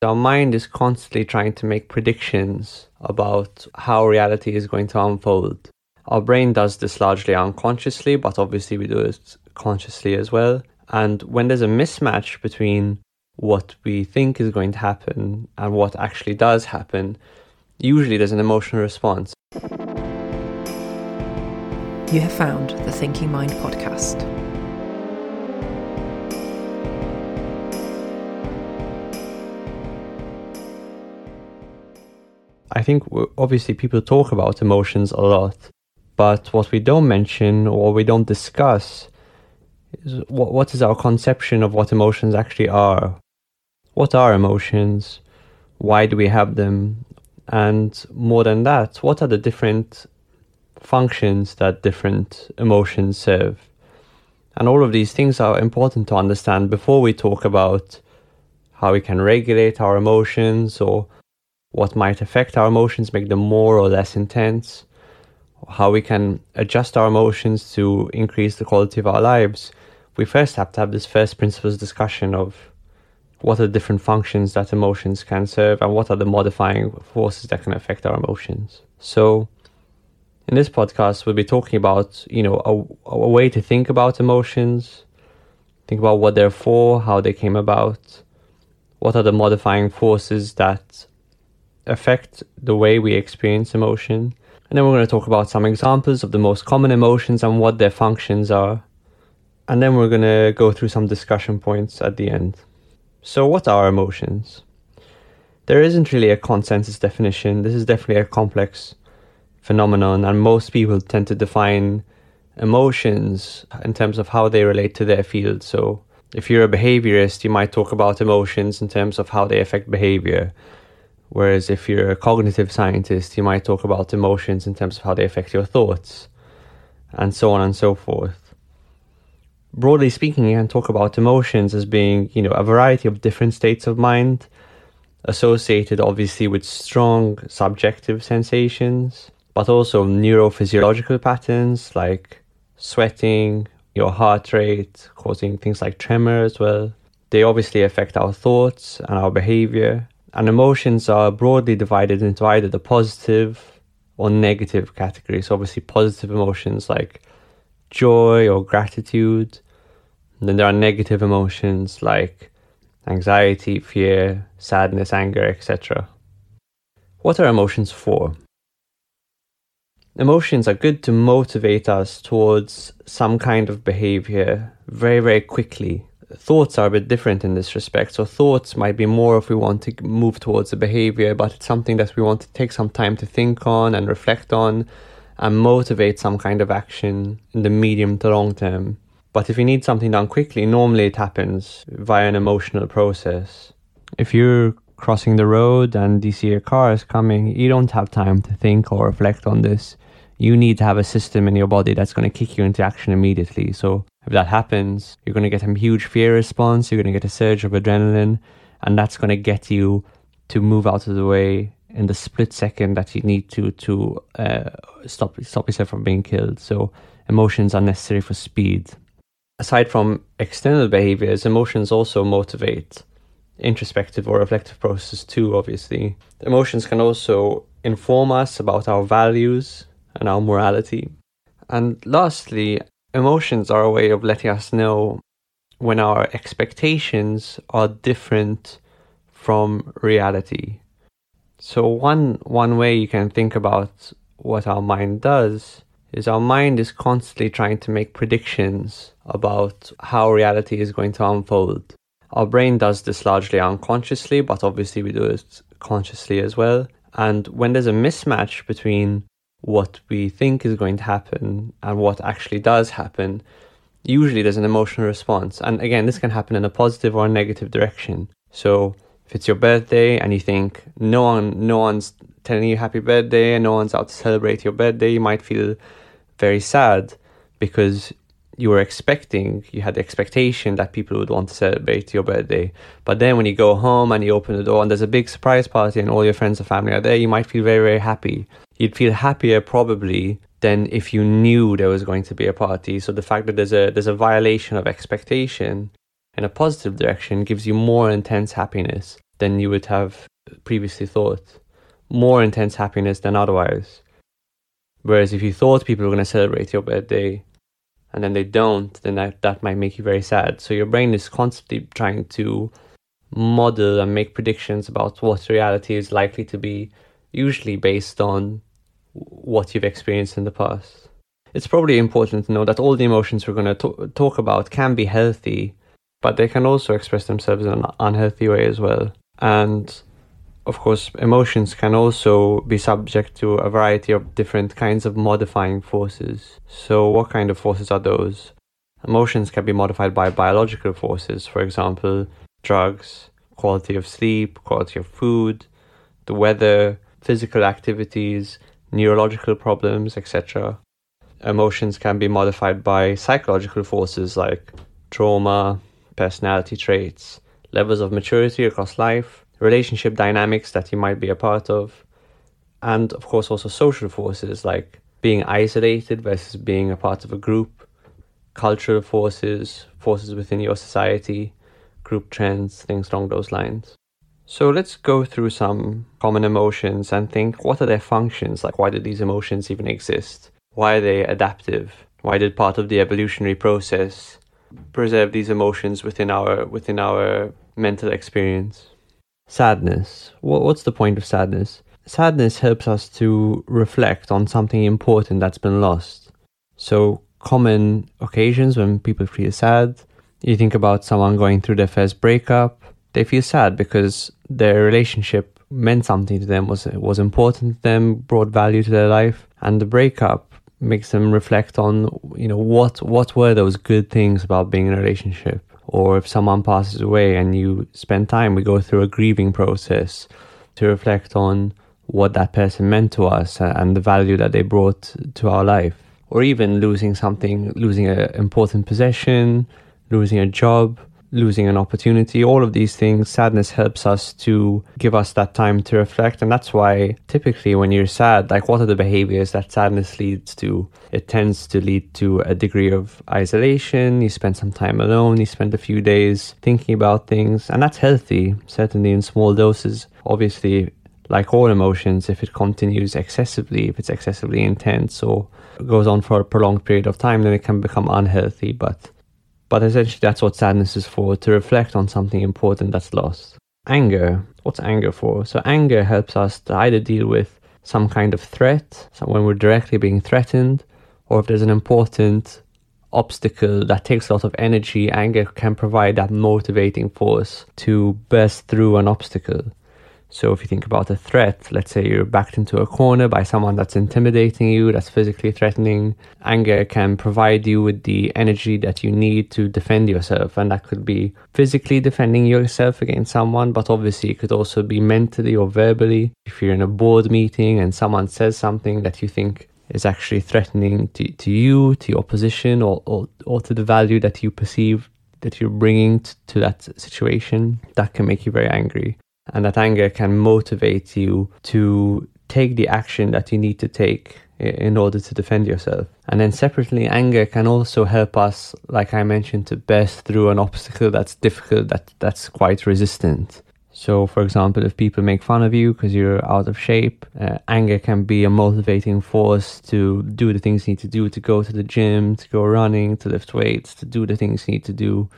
Our mind is constantly trying to make predictions about how reality is going to unfold. Our brain does this largely unconsciously, but obviously we do it consciously as well. And when there's a mismatch between what we think is going to happen and what actually does happen, usually there's an emotional response. You have found the Thinking Mind podcast. I think obviously people talk about emotions a lot, but what we don't mention or we don't discuss is what, what is our conception of what emotions actually are. What are emotions? Why do we have them? And more than that, what are the different functions that different emotions serve? And all of these things are important to understand before we talk about how we can regulate our emotions or what might affect our emotions, make them more or less intense, how we can adjust our emotions to increase the quality of our lives, we first have to have this first principles discussion of what are the different functions that emotions can serve and what are the modifying forces that can affect our emotions. So, in this podcast, we'll be talking about, you know, a, a way to think about emotions, think about what they're for, how they came about, what are the modifying forces that affect the way we experience emotion. And then we're going to talk about some examples of the most common emotions and what their functions are. And then we're going to go through some discussion points at the end. So, what are emotions? There isn't really a consensus definition. This is definitely a complex phenomenon, and most people tend to define emotions in terms of how they relate to their field. So, if you're a behaviorist, you might talk about emotions in terms of how they affect behavior. Whereas if you're a cognitive scientist, you might talk about emotions in terms of how they affect your thoughts, and so on and so forth. Broadly speaking, you can talk about emotions as being, you know, a variety of different states of mind, associated obviously with strong subjective sensations, but also neurophysiological patterns like sweating, your heart rate, causing things like tremor as well. They obviously affect our thoughts and our behavior and emotions are broadly divided into either the positive or negative categories. So obviously, positive emotions like joy or gratitude. And then there are negative emotions like anxiety, fear, sadness, anger, etc. What are emotions for? Emotions are good to motivate us towards some kind of behavior very, very quickly thoughts are a bit different in this respect. So thoughts might be more if we want to move towards a behavior, but it's something that we want to take some time to think on and reflect on and motivate some kind of action in the medium to long term. But if you need something done quickly, normally it happens via an emotional process. If you're crossing the road and you see a car is coming, you don't have time to think or reflect on this. You need to have a system in your body that's going to kick you into action immediately. So if that happens, you're going to get a huge fear response, you're going to get a surge of adrenaline, and that's going to get you to move out of the way in the split second that you need to to uh, stop stop yourself from being killed. So emotions are necessary for speed. Aside from external behaviors, emotions also motivate introspective or reflective processes too. Obviously, emotions can also inform us about our values and our morality. And lastly, emotions are a way of letting us know when our expectations are different from reality. So one one way you can think about what our mind does is our mind is constantly trying to make predictions about how reality is going to unfold. Our brain does this largely unconsciously, but obviously we do it consciously as well. And when there's a mismatch between what we think is going to happen and what actually does happen, usually there's an emotional response. And again, this can happen in a positive or a negative direction. So if it's your birthday and you think no one no one's telling you happy birthday and no one's out to celebrate your birthday, you might feel very sad because you were expecting, you had the expectation that people would want to celebrate your birthday. But then when you go home and you open the door and there's a big surprise party and all your friends and family are there, you might feel very, very happy. You'd feel happier probably than if you knew there was going to be a party. So the fact that there's a there's a violation of expectation in a positive direction gives you more intense happiness than you would have previously thought. More intense happiness than otherwise. Whereas if you thought people were going to celebrate your birthday and then they don't, then that, that might make you very sad. So your brain is constantly trying to model and make predictions about what reality is likely to be, usually based on what you've experienced in the past. It's probably important to know that all the emotions we're going to talk about can be healthy, but they can also express themselves in an unhealthy way as well. And of course, emotions can also be subject to a variety of different kinds of modifying forces. So, what kind of forces are those? Emotions can be modified by biological forces, for example, drugs, quality of sleep, quality of food, the weather, physical activities, neurological problems, etc. Emotions can be modified by psychological forces like trauma, personality traits, levels of maturity across life, relationship dynamics that you might be a part of, and of course also social forces like being isolated versus being a part of a group, cultural forces, forces within your society, group trends, things along those lines. So let's go through some common emotions and think what are their functions? Like, why do these emotions even exist? Why are they adaptive? Why did part of the evolutionary process preserve these emotions within our within our mental experience? Sadness. What's the point of sadness? Sadness helps us to reflect on something important that's been lost. So, common occasions when people feel sad, you think about someone going through their first breakup, they feel sad because their relationship meant something to them, was was important to them, brought value to their life, and the breakup makes them reflect on, you know, what what were those good things about being in a relationship? Or if someone passes away and you spend time, we go through a grieving process to reflect on what that person meant to us and the value that they brought to our life. Or even losing something, losing an important possession, losing a job, losing an opportunity, all of these things, sadness helps us to give us that time to reflect. And that's why typically when you're sad, like what are the behaviors that sadness leads to? It tends to lead to a degree of isolation. You spend some time alone, you spend a few days thinking about things, and that's healthy, certainly in small doses. Obviously, like all emotions, if it continues excessively, if it's excessively intense or goes on for a prolonged period of time, then it can become unhealthy. But but essentially, that's what sadness is for to reflect on something important that's lost. Anger. What's anger for? So, anger helps us to either deal with some kind of threat, so when we're directly being threatened, or if there's an important obstacle that takes a lot of energy, anger can provide that motivating force to burst through an obstacle. So if you think about a threat, let's say you're backed into a corner by someone that's intimidating you, that's physically threatening, anger can provide you with the energy that you need to defend yourself. And that could be physically defending yourself against someone, but obviously it could also be mentally or verbally. If you're in a board meeting and someone says something that you think is actually threatening to, to you, to your position, or, or, or to the value that you perceive that you're bringing t- to that situation, that can make you very angry and that anger can motivate you to take the action that you need to take in order to defend yourself. And then separately, anger can also help us, like I mentioned, to burst through an obstacle that's difficult, that that's quite resistant. So, for example, if people make fun of you because you're out of shape, uh, anger can be a motivating force to do the things you need to do, to go to the gym, to go running, to lift weights, to do the things you need to do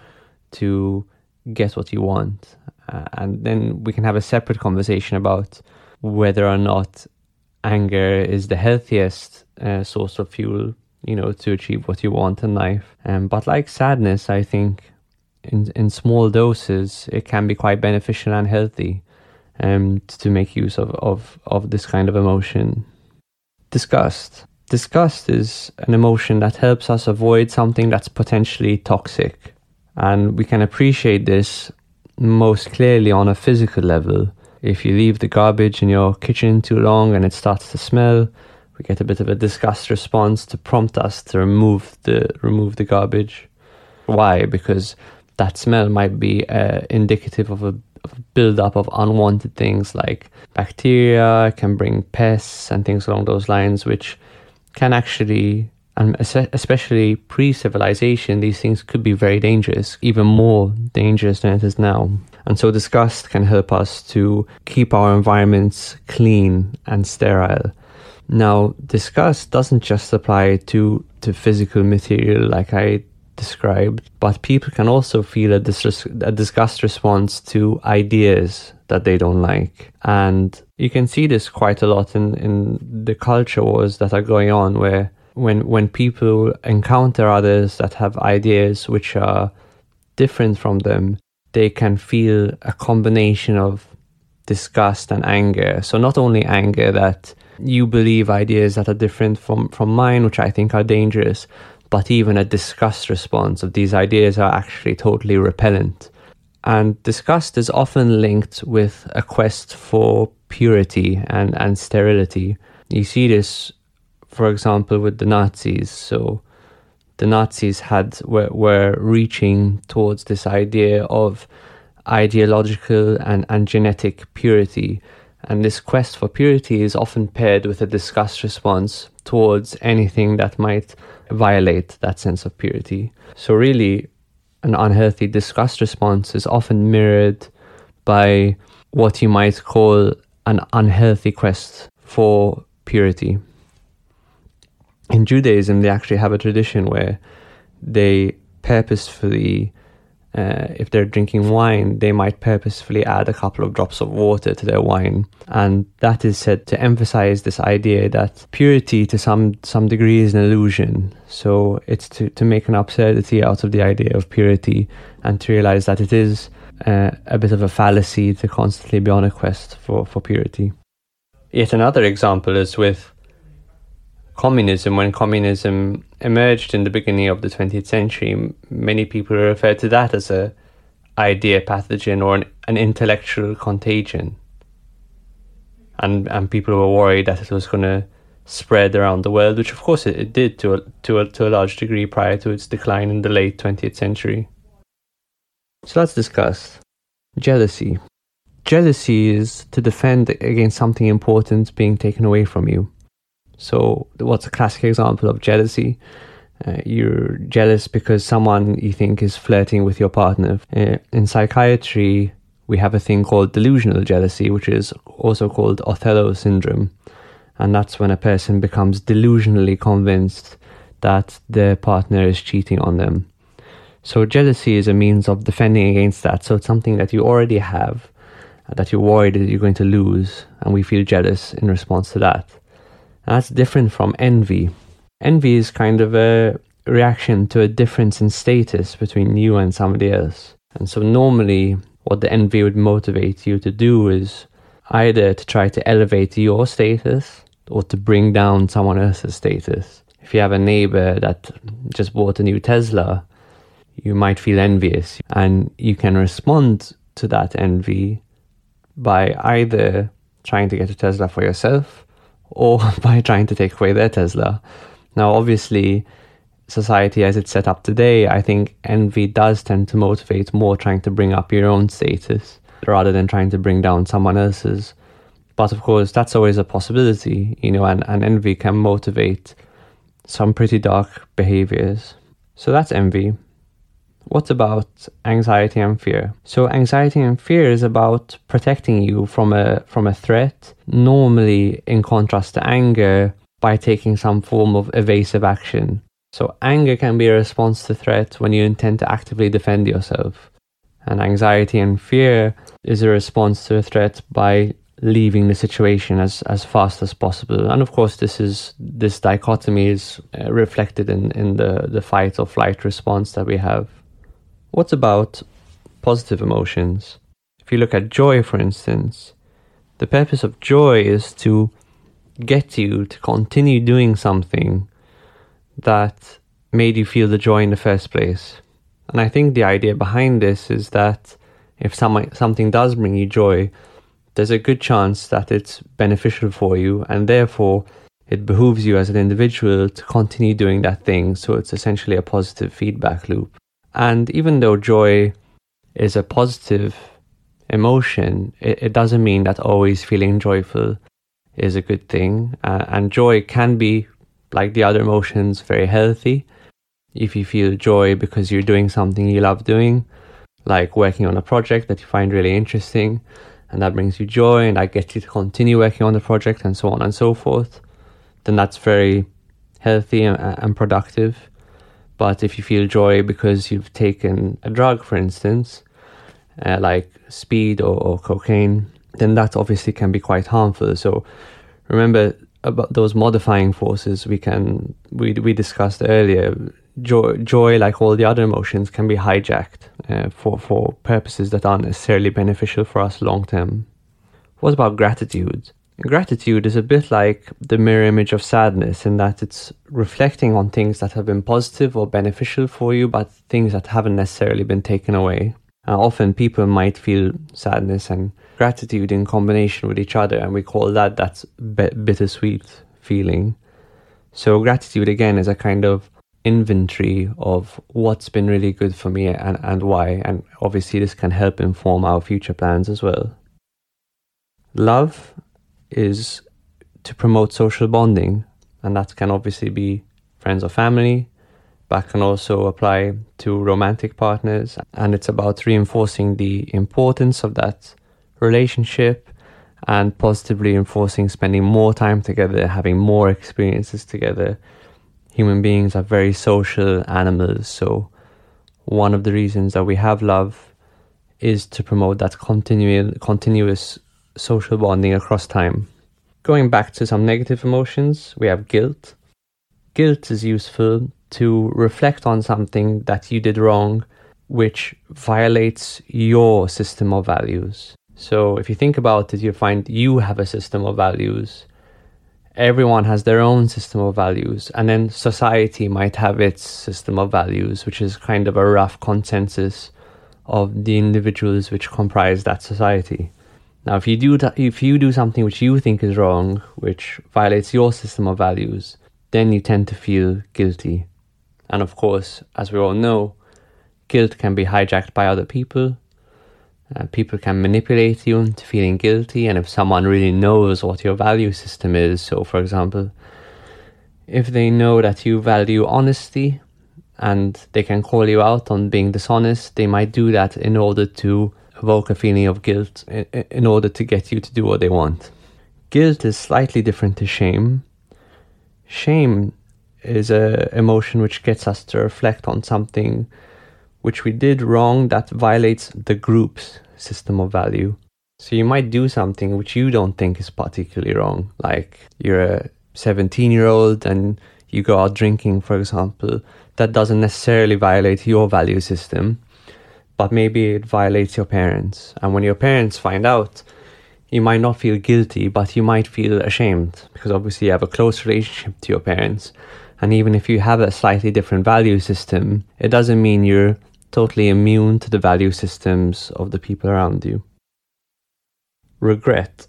to get what you want. Uh, and then we can have a separate conversation about whether or not anger is the healthiest uh, source of fuel, you know, to achieve what you want in life. Um, but like sadness, I think in in small doses it can be quite beneficial and healthy um, to make use of, of, of this kind of emotion. Disgust. Disgust is an emotion that helps us avoid something that's potentially toxic. And we can appreciate this most clearly on a physical level. If you leave the garbage in your kitchen too long and it starts to smell, we get a bit of a disgust response to prompt us to remove the remove the garbage. Why? Because that smell might be uh, indicative of a, of a build-up of unwanted things like bacteria, can bring pests and things along those lines, which can actually And especially pre civilization, these things could be very dangerous, even more dangerous than it is now. And so, disgust can help us to keep our environments clean and sterile. Now, disgust doesn't just apply to, to physical material like I described, but people can also feel a, dis- a disgust response to ideas that they don't like. And you can see this quite a lot in, in the culture wars that are going on where when when people encounter others that have ideas which are different from them, they can feel a combination of disgust and anger. So not only anger that you believe ideas that are different from, from mine, which I think are dangerous, but even a disgust response of these ideas are actually totally repellent. And disgust is often linked with a quest for purity and, and sterility. You see this, for example, with the Nazis. So the Nazis had were, were reaching towards this idea of ideological and, and genetic purity. And this quest for purity is often paired with a disgust response towards anything that might violate that sense of purity. So, really, an unhealthy disgust response is often mirrored by what you might call an unhealthy quest for purity. In Judaism, they actually have a tradition where they purposefully uh, if they're drinking wine, they might purposefully add a couple of drops of water to their wine, and that is said to emphasize this idea that purity, to some some degree, is an illusion. So it's to to make an absurdity out of the idea of purity, and to realize that it is uh, a bit of a fallacy to constantly be on a quest for for purity. Yet another example is with communism, when communism emerged in the beginning of the 20th century, many people referred to that as a idea pathogen or an, an intellectual contagion. And, and people were worried that it was going to spread around the world, which of course it, it did to a, to, a, to a large degree prior to its decline in the late 20th century. So let's discuss jealousy. Jealousy is to defend against something important being taken away from you. So, what's a classic example of jealousy? Uh, you're jealous because someone you think is flirting with your partner. Uh, in psychiatry, we have a thing called delusional jealousy, which is also called Othello syndrome. And that's when a person becomes delusionally convinced that their partner is cheating on them. So, jealousy is a means of defending against that. So, it's something that you already have, that you're worried that you're going to lose, and we feel jealous in response to that. That's different from envy. Envy is kind of a reaction to a difference in status between you and somebody else. And so, normally, what the envy would motivate you to do is either to try to elevate your status or to bring down someone else's status. If you have a neighbor that just bought a new Tesla, you might feel envious and you can respond to that envy by either trying to get a Tesla for yourself or by trying to take away their Tesla. Now, obviously, society as it's set up today, I think envy does tend to motivate more trying to bring up your own status rather than trying to bring down someone else's. But of course, that's always a possibility, you know, and, and envy can motivate some pretty dark behaviors. So that's envy. What about anxiety and fear? So anxiety and fear is about protecting you from a from a threat, normally in contrast to anger by taking some form of evasive action. So anger can be a response to threat when you intend to actively defend yourself. And anxiety and fear is a response to a threat by leaving the situation as, as fast as possible. And of course, this is this dichotomy is uh, reflected in, in the, the fight or flight response that we have. What about positive emotions? If you look at joy, for instance, the purpose of joy is to get you to continue doing something that made you feel the joy in the first place. And I think the idea behind this is that if some, something does bring you joy, there's a good chance that it's beneficial for you, and therefore it behooves you as an individual to continue doing that thing. So it's essentially a positive feedback loop. And even though joy is a positive emotion, it, it doesn't mean that always feeling joyful is a good thing. Uh, and joy can be like the other emotions, very healthy. If you feel joy because you're doing something you love doing, like working on a project that you find really interesting, and that brings you joy, and that gets you to continue working on the project, and so on and so forth, then that's very healthy and, and productive. But if you feel joy because you've taken a drug, for instance, uh, like speed or, or cocaine, then that obviously can be quite harmful. So remember about those modifying forces we can we we discussed earlier. Joy, joy, like all the other emotions, can be hijacked uh, for for purposes that aren't necessarily beneficial for us long term. What about gratitude? Gratitude is a bit like the mirror image of sadness in that it's reflecting on things that have been positive or beneficial for you, but things that haven't necessarily been taken away. Uh, often people might feel sadness and gratitude in combination with each other, and we call that that bittersweet feeling. So gratitude again is a kind of inventory of what's been really good for me and, and why, and obviously this can help inform our future plans as well. Love is to promote social bonding, and that can obviously be friends or family, but can also apply to romantic partners. And it's about reinforcing the importance of that relationship and positively enforcing spending more time together, having more experiences together. Human beings are very social animals, so one of the reasons that we have love is to promote that continu- continuous social bonding across time. Going back to some negative emotions, we have guilt. Guilt is useful to reflect on something that you did wrong, which violates your system of values. So, if you think about it, you find you have a system of values. Everyone has their own system of values, and then society might have its system of values, which is kind of a rough consensus of the individuals which comprise that society. Now, if you do if you do something which you think is wrong, which violates your system of values, then you tend to feel guilty. And of course, as we all know, guilt can be hijacked by other people. Uh, people can manipulate you into feeling guilty, and if someone really knows what your value system is, so for example, if they know that you value honesty and they can call you out on being dishonest, they might do that in order to evoke a feeling of guilt in, in order to get you to do what they want. Guilt is slightly different to shame. Shame is a emotion which gets us to reflect on something which we did wrong that violates the group's system of value. So you might do something which you don't think is particularly wrong, like you're a 17 year old and you go out drinking, for example. That doesn't necessarily violate your value system, but maybe it violates your parents. And when your parents find out, you might not feel guilty, but you might feel ashamed because obviously you have a close relationship to your parents. And even if you have a slightly different value system, it doesn't mean you're totally immune to the value systems of the people around you. Regret.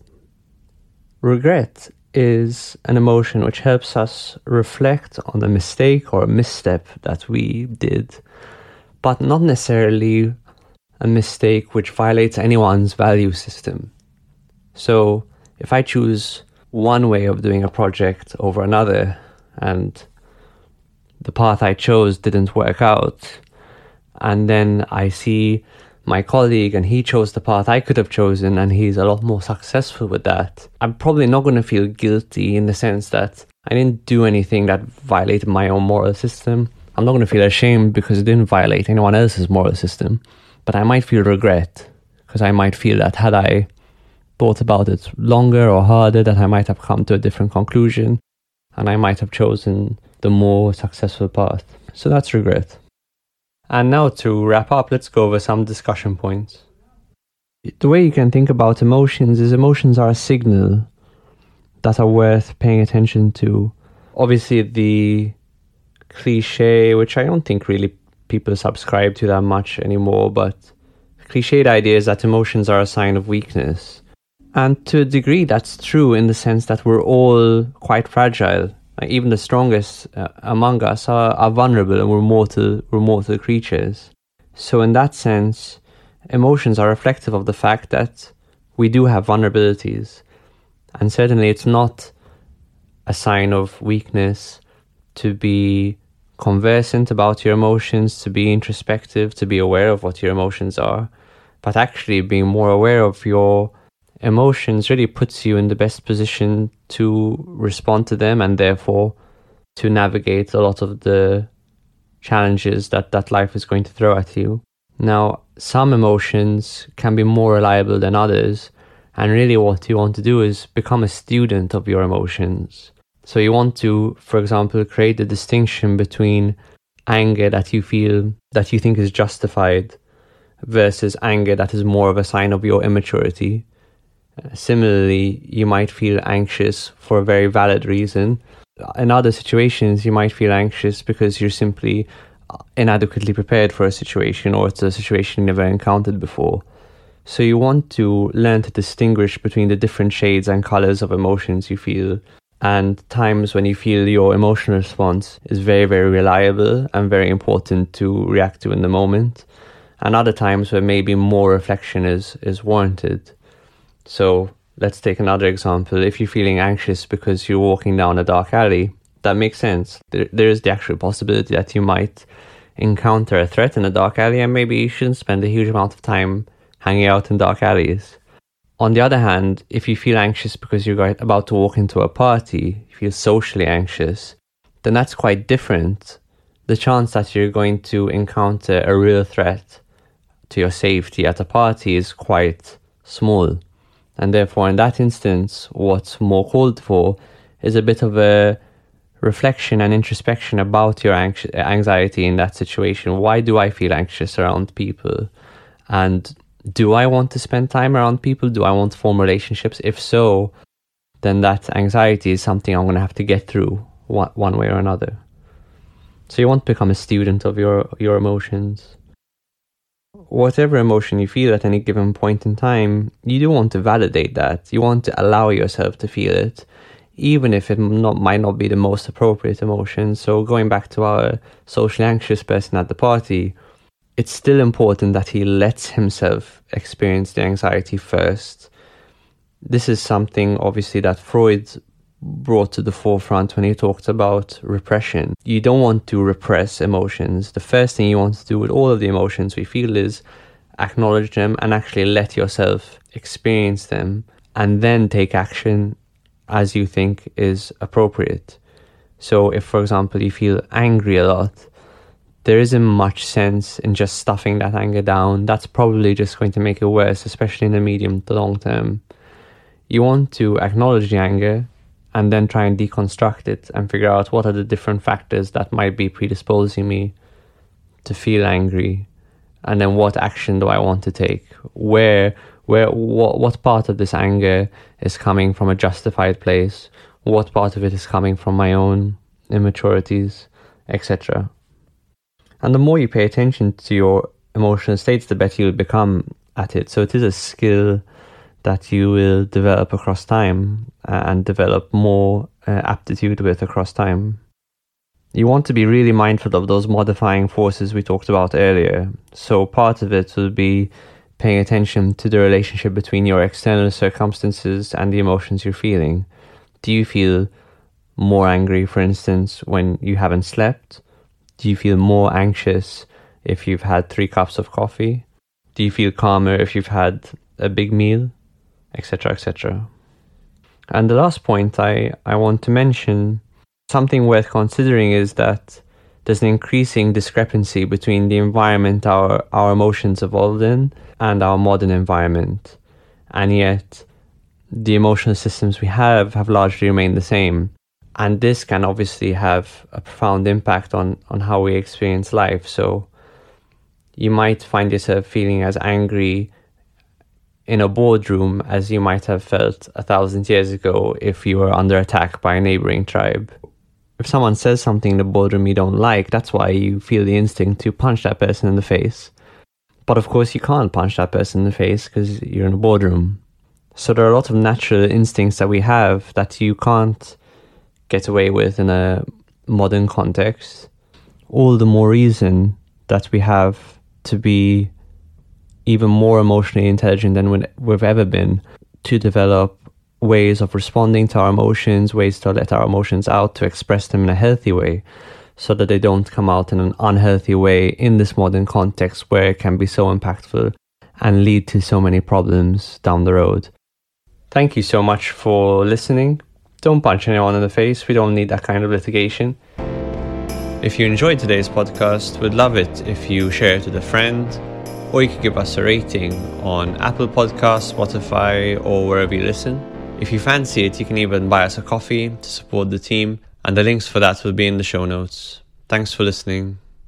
Regret is an emotion which helps us reflect on a mistake or a misstep that we did, but not necessarily a mistake which violates anyone's value system. So, if I choose one way of doing a project over another and the path I chose didn't work out, and then I see my colleague and he chose the path I could have chosen and he's a lot more successful with that, I'm probably not going to feel guilty in the sense that I didn't do anything that violated my own moral system. I'm not going to feel ashamed because it didn't violate anyone else's moral system. But I might feel regret because I might feel that had I thought about it longer or harder, that I might have come to a different conclusion and I might have chosen the more successful path. So that's regret. And now to wrap up, let's go over some discussion points. The way you can think about emotions is emotions are a signal that are worth paying attention to. Obviously, the cliche, which I don't think really people subscribe to that much anymore, but cliched idea is that emotions are a sign of weakness. And to a degree, that's true in the sense that we're all quite fragile. even the strongest uh, among us are, are vulnerable and we're mortal, we're mortal creatures. So, in that sense, emotions are reflective of the fact that we do have vulnerabilities. And certainly, it's not a sign of weakness to be conversant about your emotions, to be introspective, to be aware of what your emotions are. But actually, being more aware of your emotions really puts you in the best position to respond to them and therefore to navigate a lot of the challenges that, that life is going to throw at you. Now, some emotions can be more reliable than others, and really what you want to do is become a student of your emotions. So you want to, for example, create a distinction between anger that you feel that you think is justified versus anger that is more of a sign of your immaturity. Uh, similarly, you might feel anxious for a very valid reason. In other situations, you might feel anxious because you're simply inadequately prepared for a situation or it's a situation you never encountered before. So you want to learn to distinguish between the different shades and colors of emotions you feel and times when you feel your emotional response is very very reliable and very important to react to in the moment. And other times where maybe more reflection is is warranted. So let's take another example. If you're feeling anxious because you're walking down a dark alley that makes sense. There, there is the actual possibility that you might encounter a threat in a dark alley and maybe you shouldn't spend a huge amount of time hanging out in dark alleys on the other hand, if you feel anxious because you're about to walk into a party, you feel socially anxious, then that's quite different. The chance that you're going to encounter a real threat to your safety at a party is quite small. And therefore, in that instance, what's more called for is a bit of a reflection and introspection about your anxiety in that situation. Why do I feel anxious around people? And do I want to spend time around people? Do I want to form relationships? If so, then that anxiety is something I'm going to have to get through one, one way or another. So you want to become a student of your your emotions. Whatever emotion you feel at any given point in time, you do want to validate that. You want to allow yourself to feel it, even if it not, might not be the most appropriate emotion. So going back to our socially anxious person at the party, it's still important that he lets himself experience the anxiety first. This is something obviously that Freud brought to the forefront when he talked about repression. You don't want to repress emotions. The first thing you want to do with all of the emotions we feel is acknowledge them and actually let yourself experience them and then take action as you think is appropriate. So, if for example you feel angry a lot, there isn't much sense in just stuffing that anger down. That's probably just going to make it worse, especially in the medium to long term. You want to acknowledge the anger and then try and deconstruct it and figure out what are the different factors that might be predisposing me to feel angry and then what action do I want to take? Where where what what part of this anger is coming from a justified place? What part of it is coming from my own immaturities, etc. And the more you pay attention to your emotional states, the better you'll become at it. So it is a skill that you will develop across time uh, and develop more uh, aptitude with across time. You want to be really mindful of those modifying forces we talked about earlier. So part of it will be paying attention to the relationship between your external circumstances and the emotions you're feeling. Do you feel more angry, for instance, when you haven't slept? Do you feel more anxious if you've had three cups of coffee? Do you feel calmer if you've had a big meal? Etc. etc. And the last point I, I want to mention, something worth considering is that there's an increasing discrepancy between the environment our, our emotions evolved in and our modern environment. And yet, the emotional systems we have have largely remained the same and this can obviously have a profound impact on on how we experience life. So you might find yourself feeling as angry in a boardroom as you might have felt a thousand years ago if you were under attack by a neighboring tribe. If someone says something in the boardroom you don't like that's why you feel the instinct to punch that person in the face. But of course you can't punch that person in the face because you're in a boardroom. So there are a lot of natural instincts that we have that you can't get away with in a modern context, all the more reason that we have to be even more emotionally intelligent than we've ever been to develop ways of responding to our emotions, ways to let our emotions out, to express them in a healthy way, so that they don't come out in an unhealthy way in this modern context where it can be so impactful and lead to so many problems down the road. Thank you so much for listening. Don't punch anyone in the face, we don't need that kind of litigation. If you enjoyed today's podcast, we'd love it if you share it with a friend, or you could give us a rating on Apple Podcasts, Spotify, or wherever you listen. If you fancy it, you can even buy us a coffee to support the team, and the links for that will be in the show notes. Thanks for listening.